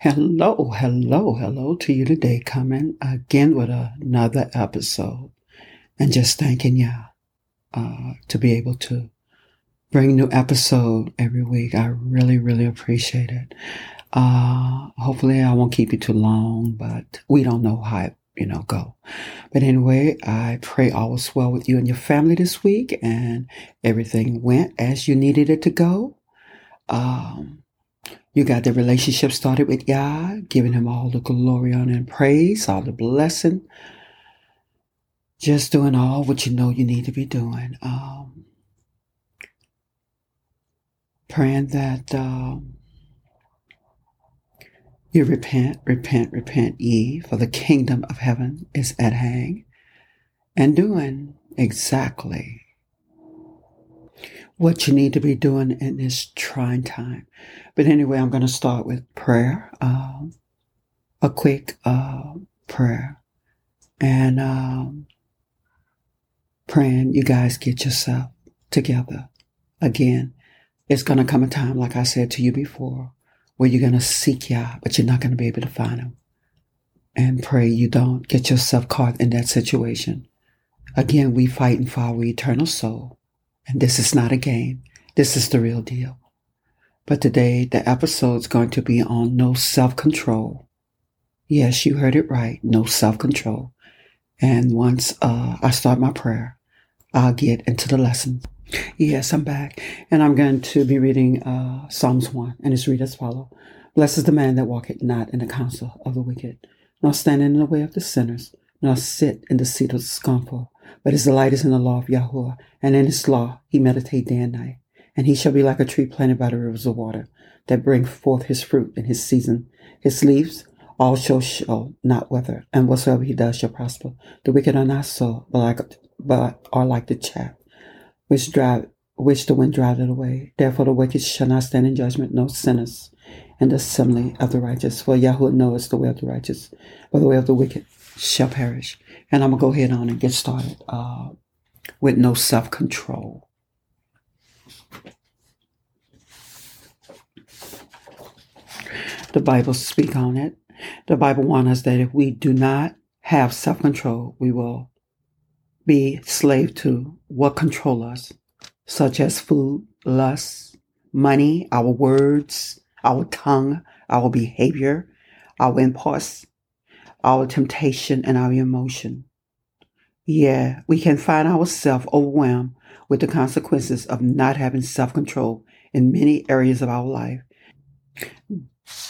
Hello, hello, hello to you today, coming again with another episode. And just thanking you uh, to be able to bring new episode every week. I really, really appreciate it. Uh, hopefully I won't keep you too long, but we don't know how it, you know, go. But anyway, I pray all was well with you and your family this week and everything went as you needed it to go. Um, you got the relationship started with Yah, giving him all the glory, honor, and praise, all the blessing. Just doing all what you know you need to be doing. Um, praying that um, you repent, repent, repent ye, for the kingdom of heaven is at hand, and doing exactly what you need to be doing in this trying time. But anyway, I'm going to start with prayer, um, a quick uh, prayer, and um, praying you guys get yourself together again. It's going to come a time, like I said to you before, where you're going to seek Yah, but you're not going to be able to find Him. And pray you don't get yourself caught in that situation. Again, we fighting for our eternal soul and this is not a game. This is the real deal. But today, the episode is going to be on no self control. Yes, you heard it right. No self control. And once uh, I start my prayer, I'll get into the lesson. Yes, I'm back. And I'm going to be reading uh, Psalms 1. And it's read as follows Blessed is the man that walketh not in the counsel of the wicked, nor standing in the way of the sinners, nor sit in the seat of the scornful. But his delight is in the law of Yahweh, and in his law he meditate day and night. And he shall be like a tree planted by the rivers of water, that bring forth his fruit in his season. His leaves also shall not wither, and whatsoever he does shall prosper. The wicked are not so, but like but are like the chaff, which drive which the wind driveth away. Therefore the wicked shall not stand in judgment, no sinners in the assembly of the righteous. For Yahweh knoweth the way of the righteous, but the way of the wicked shall perish. And I'm going to go ahead on and get started uh, with no self control. The Bible speak on it. The Bible warns us that if we do not have self control, we will be slave to what control us, such as food, lust, money, our words, our tongue, our behavior, our impulse, our temptation, and our emotion. Yeah, we can find ourselves overwhelmed with the consequences of not having self control in many areas of our life.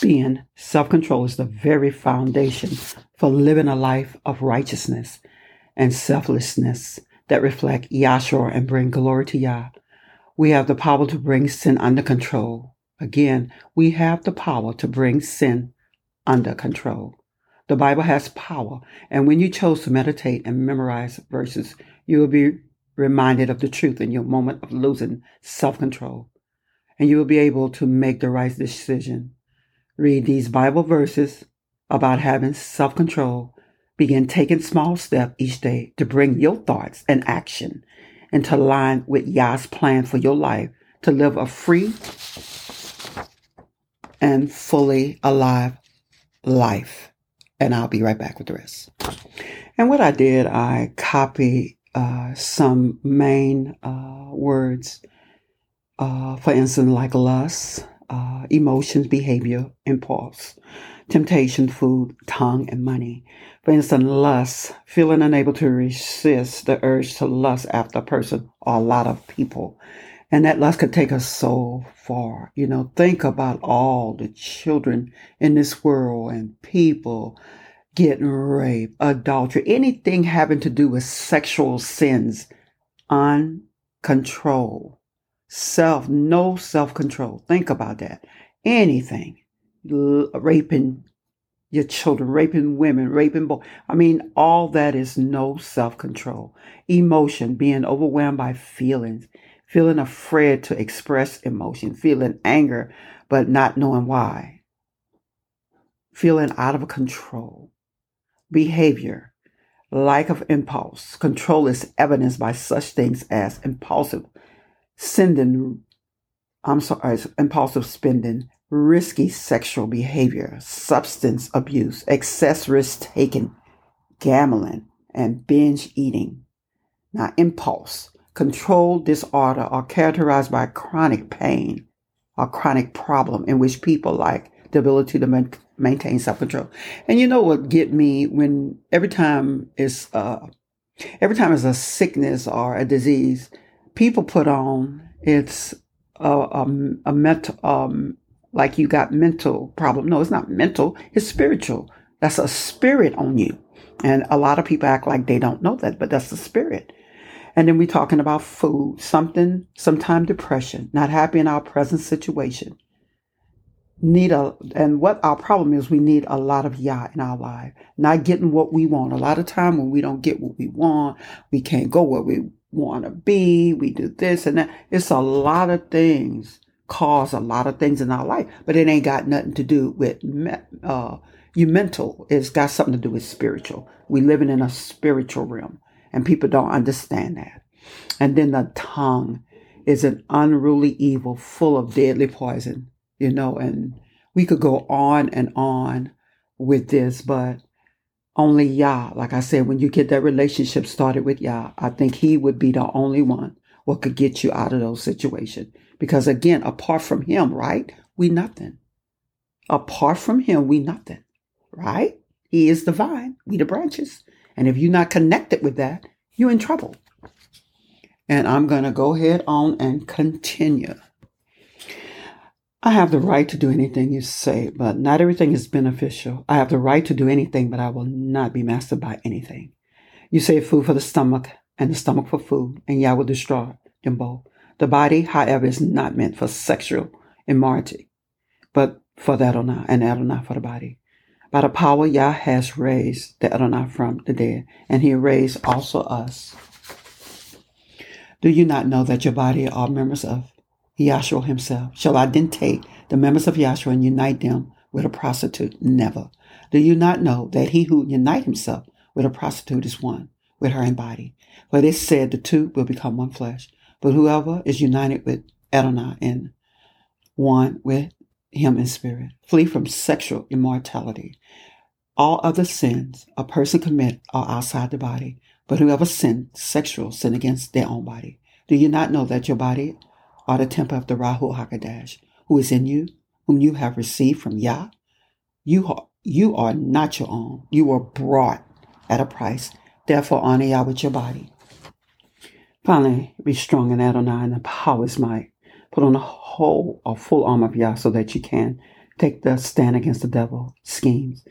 Being self control is the very foundation for living a life of righteousness and selflessness that reflect Yahshua and bring glory to Yah. We have the power to bring sin under control. Again, we have the power to bring sin under control. The Bible has power, and when you chose to meditate and memorize verses, you will be reminded of the truth in your moment of losing self control, and you will be able to make the right decision. Read these Bible verses about having self control. Begin taking small steps each day to bring your thoughts and action into line with Yah's plan for your life to live a free and fully alive life and I'll be right back with the rest. And what I did, I copied uh, some main uh, words, uh, for instance, like lust, uh, emotions, behavior, impulse, temptation, food, tongue, and money. For instance, lust, feeling unable to resist the urge to lust after a person or a lot of people. And that lust could take us so far. You know, think about all the children in this world and people getting raped, adultery, anything having to do with sexual sins, uncontrol, self, no self control. Think about that. Anything, L- raping your children, raping women, raping boys. I mean, all that is no self control. Emotion, being overwhelmed by feelings feeling afraid to express emotion, feeling anger, but not knowing why, feeling out of control, behavior, lack of impulse. Control is evidenced by such things as impulsive sending, I'm sorry, impulsive spending, risky sexual behavior, substance abuse, excess risk taking, gambling, and binge eating. Now, impulse, control disorder are characterized by chronic pain or chronic problem in which people like the ability to maintain self-control. And you know what get me when every time it's uh every time it's a sickness or a disease, people put on it's a, a, a mental um like you got mental problem. No, it's not mental. It's spiritual. That's a spirit on you. And a lot of people act like they don't know that, but that's the spirit. And then we're talking about food, something, sometime depression, not happy in our present situation. Need a, and what our problem is, we need a lot of Yah in our life, not getting what we want. A lot of time when we don't get what we want, we can't go where we want to be. We do this and that. It's a lot of things cause a lot of things in our life, but it ain't got nothing to do with uh, you mental. It's got something to do with spiritual. We living in a spiritual realm, and people don't understand that. And then the tongue is an unruly evil, full of deadly poison. You know, and we could go on and on with this, but only Yah, like I said, when you get that relationship started with Yah, I think He would be the only one what could get you out of those situations. Because again, apart from him, right? We nothing. Apart from him, we nothing. Right? He is the vine, we the branches. And if you're not connected with that, you're in trouble. And I'm going to go ahead on and continue. I have the right to do anything you say, but not everything is beneficial. I have the right to do anything, but I will not be mastered by anything. You say food for the stomach and the stomach for food, and Yah will destroy them both. The body, however, is not meant for sexual immorality, but for the Adonai, and Adonai for the body. By the power Yah has raised the Adonai from the dead, and he raised also us. Do you not know that your body are members of Yahshua himself? Shall I then take the members of Yahshua and unite them with a prostitute? Never. Do you not know that he who unite himself with a prostitute is one with her in body? For it is said the two will become one flesh. But whoever is united with Adonai and one with him in spirit, flee from sexual immortality. All other sins a person commit are outside the body, but whoever sin sexual sin against their own body. Do you not know that your body are the temple of the Ruach HaKodesh, who is in you, whom you have received from Yah? You are, you are not your own. You were brought at a price. Therefore, honor Yah with your body. Finally, be strong in Adonai and the power is might. Put on a whole or full armor of Yah so that you can take the stand against the devil schemes.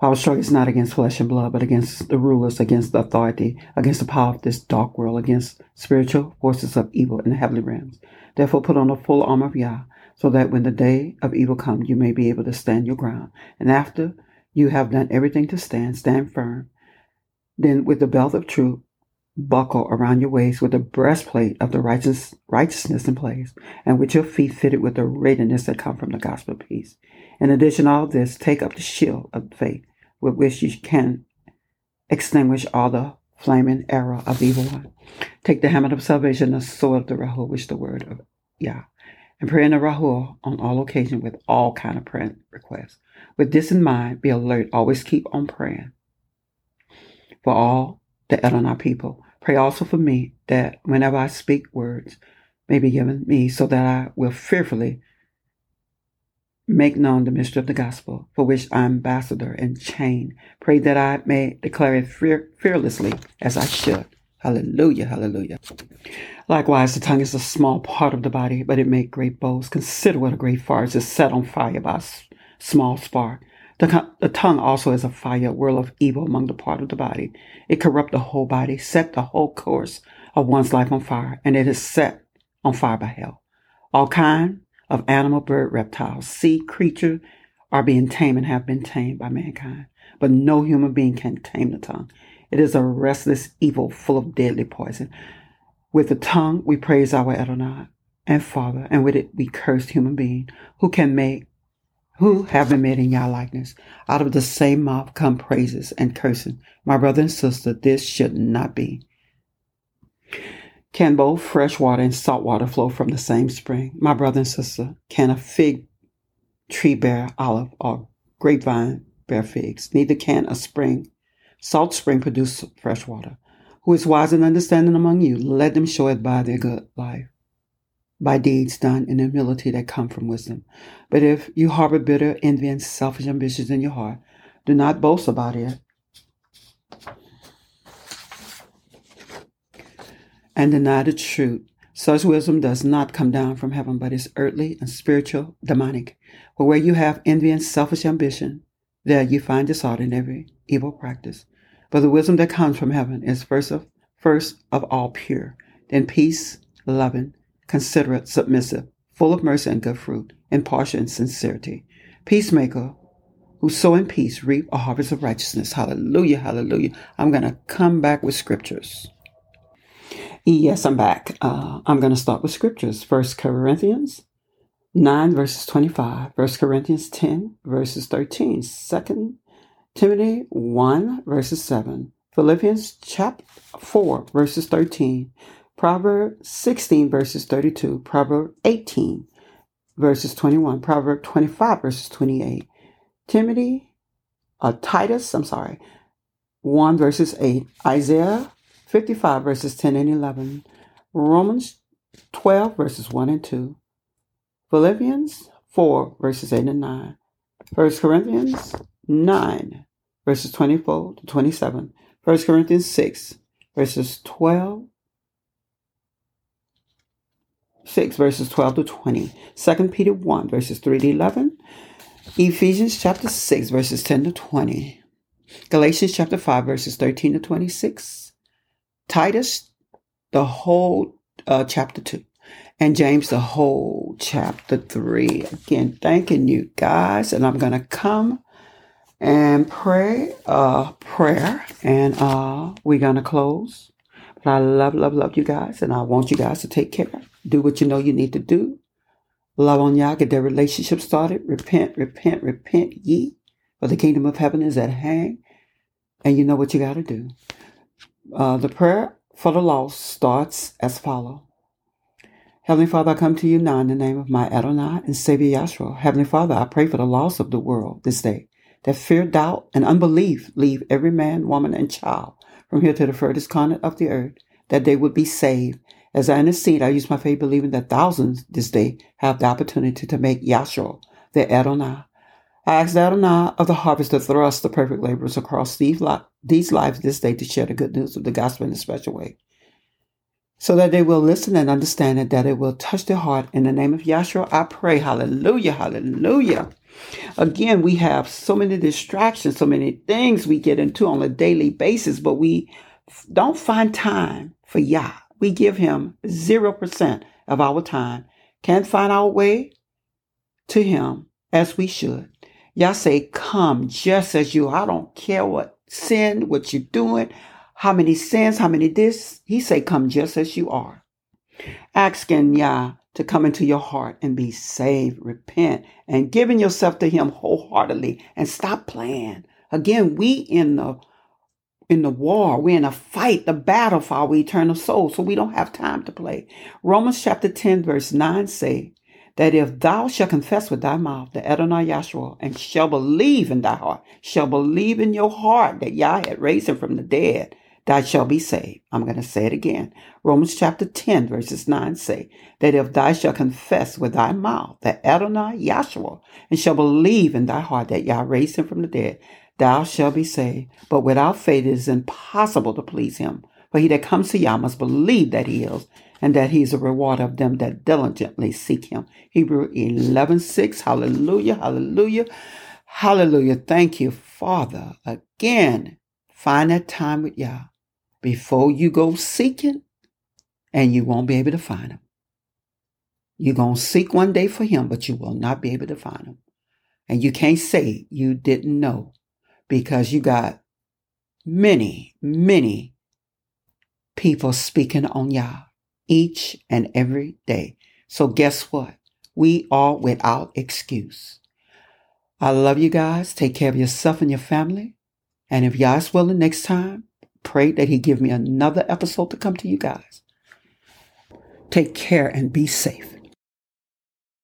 Our struggle is not against flesh and blood, but against the rulers, against the authority, against the power of this dark world, against spiritual forces of evil in the heavenly realms. Therefore, put on the full armor of Yah, so that when the day of evil comes, you may be able to stand your ground. And after you have done everything to stand, stand firm. Then, with the belt of truth buckle around your waist with a breastplate of the righteous, righteousness in place, and with your feet fitted with the readiness that come from the gospel of peace. In addition to all this, take up the shield of faith with which you can extinguish all the flaming arrow of evil one. Take the helmet of salvation, the sword of the Ruach, which the word of Yah, and pray in the Ruach on all occasions with all kind of prayer requests. With this in mind, be alert. Always keep on praying for all the Adonai people. Pray also for me that whenever I speak words may be given me so that I will fearfully make known the mystery of the gospel for which I am ambassador and chain. Pray that I may declare it fear, fearlessly as I should. Hallelujah, hallelujah. Likewise, the tongue is a small part of the body, but it makes great bows. Consider what a great forest is set on fire by a small spark. The, the tongue also is a fire, a whirl of evil among the part of the body. It corrupt the whole body, set the whole course of one's life on fire, and it is set on fire by hell. All kind of animal, bird, reptiles, sea creature are being tamed and have been tamed by mankind. But no human being can tame the tongue. It is a restless evil full of deadly poison. With the tongue we praise our Adonai and Father, and with it we curse human being who can make who have been made in Yah likeness. Out of the same mouth come praises and cursing. My brother and sister, this should not be. Can both fresh water and salt water flow from the same spring? My brother and sister, can a fig tree bear olive or grapevine bear figs. Neither can a spring, salt spring produce fresh water. Who is wise and understanding among you? Let them show it by their good life, by deeds done in humility that come from wisdom. But if you harbor bitter envy and selfish ambitions in your heart, do not boast about it. And deny the truth. Such wisdom does not come down from heaven, but is earthly and spiritual, demonic. For where you have envy and selfish ambition, there you find disorder in every evil practice. But the wisdom that comes from heaven is first of first of all pure, then peace, loving, considerate, submissive, full of mercy and good fruit, impartial and sincerity. Peacemaker, who sow in peace, reap a harvest of righteousness. Hallelujah, hallelujah. I'm going to come back with scriptures. Yes, I'm back. Uh, I'm going to start with scriptures. First Corinthians 9 verses 25, First Corinthians 10 verses 13, Second Timothy 1 verses 7, Philippians chapter 4 verses 13, Proverbs 16 verses 32, Proverbs 18 verses 21, Proverbs 25 verses 28, Timothy, uh, Titus, I'm sorry, 1 verses 8, Isaiah 55 verses 10 and 11, Romans 12 verses 1 and 2, Philippians 4, verses 8 and 9. 1 Corinthians 9, verses 24 to 27. 1 Corinthians 6, verses 12 6 verses 12 to 20 2 peter 1 verses 3 to 11 ephesians chapter 6 verses 10 to 20 galatians chapter 5 verses 13 to 26 titus the whole uh, chapter 2 and James, the whole chapter three. Again, thanking you guys, and I'm going to come and pray a prayer, and uh, we're going to close. But I love, love, love you guys, and I want you guys to take care. Do what you know you need to do. Love on y'all, get their relationship started. Repent, repent, repent ye, for the kingdom of heaven is at hand. And you know what you got to do. Uh, the prayer for the lost starts as follows. Heavenly Father, I come to you now in the name of my Adonai and Savior Yahshua. Heavenly Father, I pray for the loss of the world this day, that fear, doubt, and unbelief leave every man, woman, and child from here to the furthest corner of the earth, that they would be saved. As I intercede, I use my faith believing that thousands this day have the opportunity to make Yahshua their Adonai. I ask the Adonai of the harvest to thrust the perfect laborers across these, these lives this day to share the good news of the gospel in a special way so that they will listen and understand it, that it will touch their heart. In the name of Yahshua, I pray. Hallelujah, hallelujah. Again, we have so many distractions, so many things we get into on a daily basis, but we don't find time for Yah. We give him 0% of our time. Can't find our way to him as we should. Yah say, come just as you. Are. I don't care what sin, what you're doing how many sins, how many this. He say, come just as you are. Asking Yah to come into your heart and be saved, repent, and giving yourself to Him wholeheartedly and stop playing. Again, we in the in the war, we're in a fight, the battle for our eternal soul, so we don't have time to play. Romans chapter 10, verse 9 say that if thou shalt confess with thy mouth the Adonai Yahshua and shall believe in thy heart, shall believe in your heart that Yah had raised him from the dead, thou shalt be saved. I'm going to say it again. Romans chapter 10 verses 9 say that if thou shalt confess with thy mouth that Adonai Yahshua and shall believe in thy heart that Yah raised him from the dead, thou shalt be saved. But without faith it is impossible to please him. For he that comes to Yah must believe that he is and that he is a rewarder of them that diligently seek him. Hebrew 11 6. Hallelujah. Hallelujah. Hallelujah. Thank you, Father. Again, find that time with Yah before you go seeking, and you won't be able to find him. You're going to seek one day for him, but you will not be able to find him. And you can't say you didn't know because you got many, many people speaking on Yah each and every day. So guess what? We are without excuse. I love you guys. Take care of yourself and your family. And if Yah's willing next time, pray that He give me another episode to come to you guys. Take care and be safe.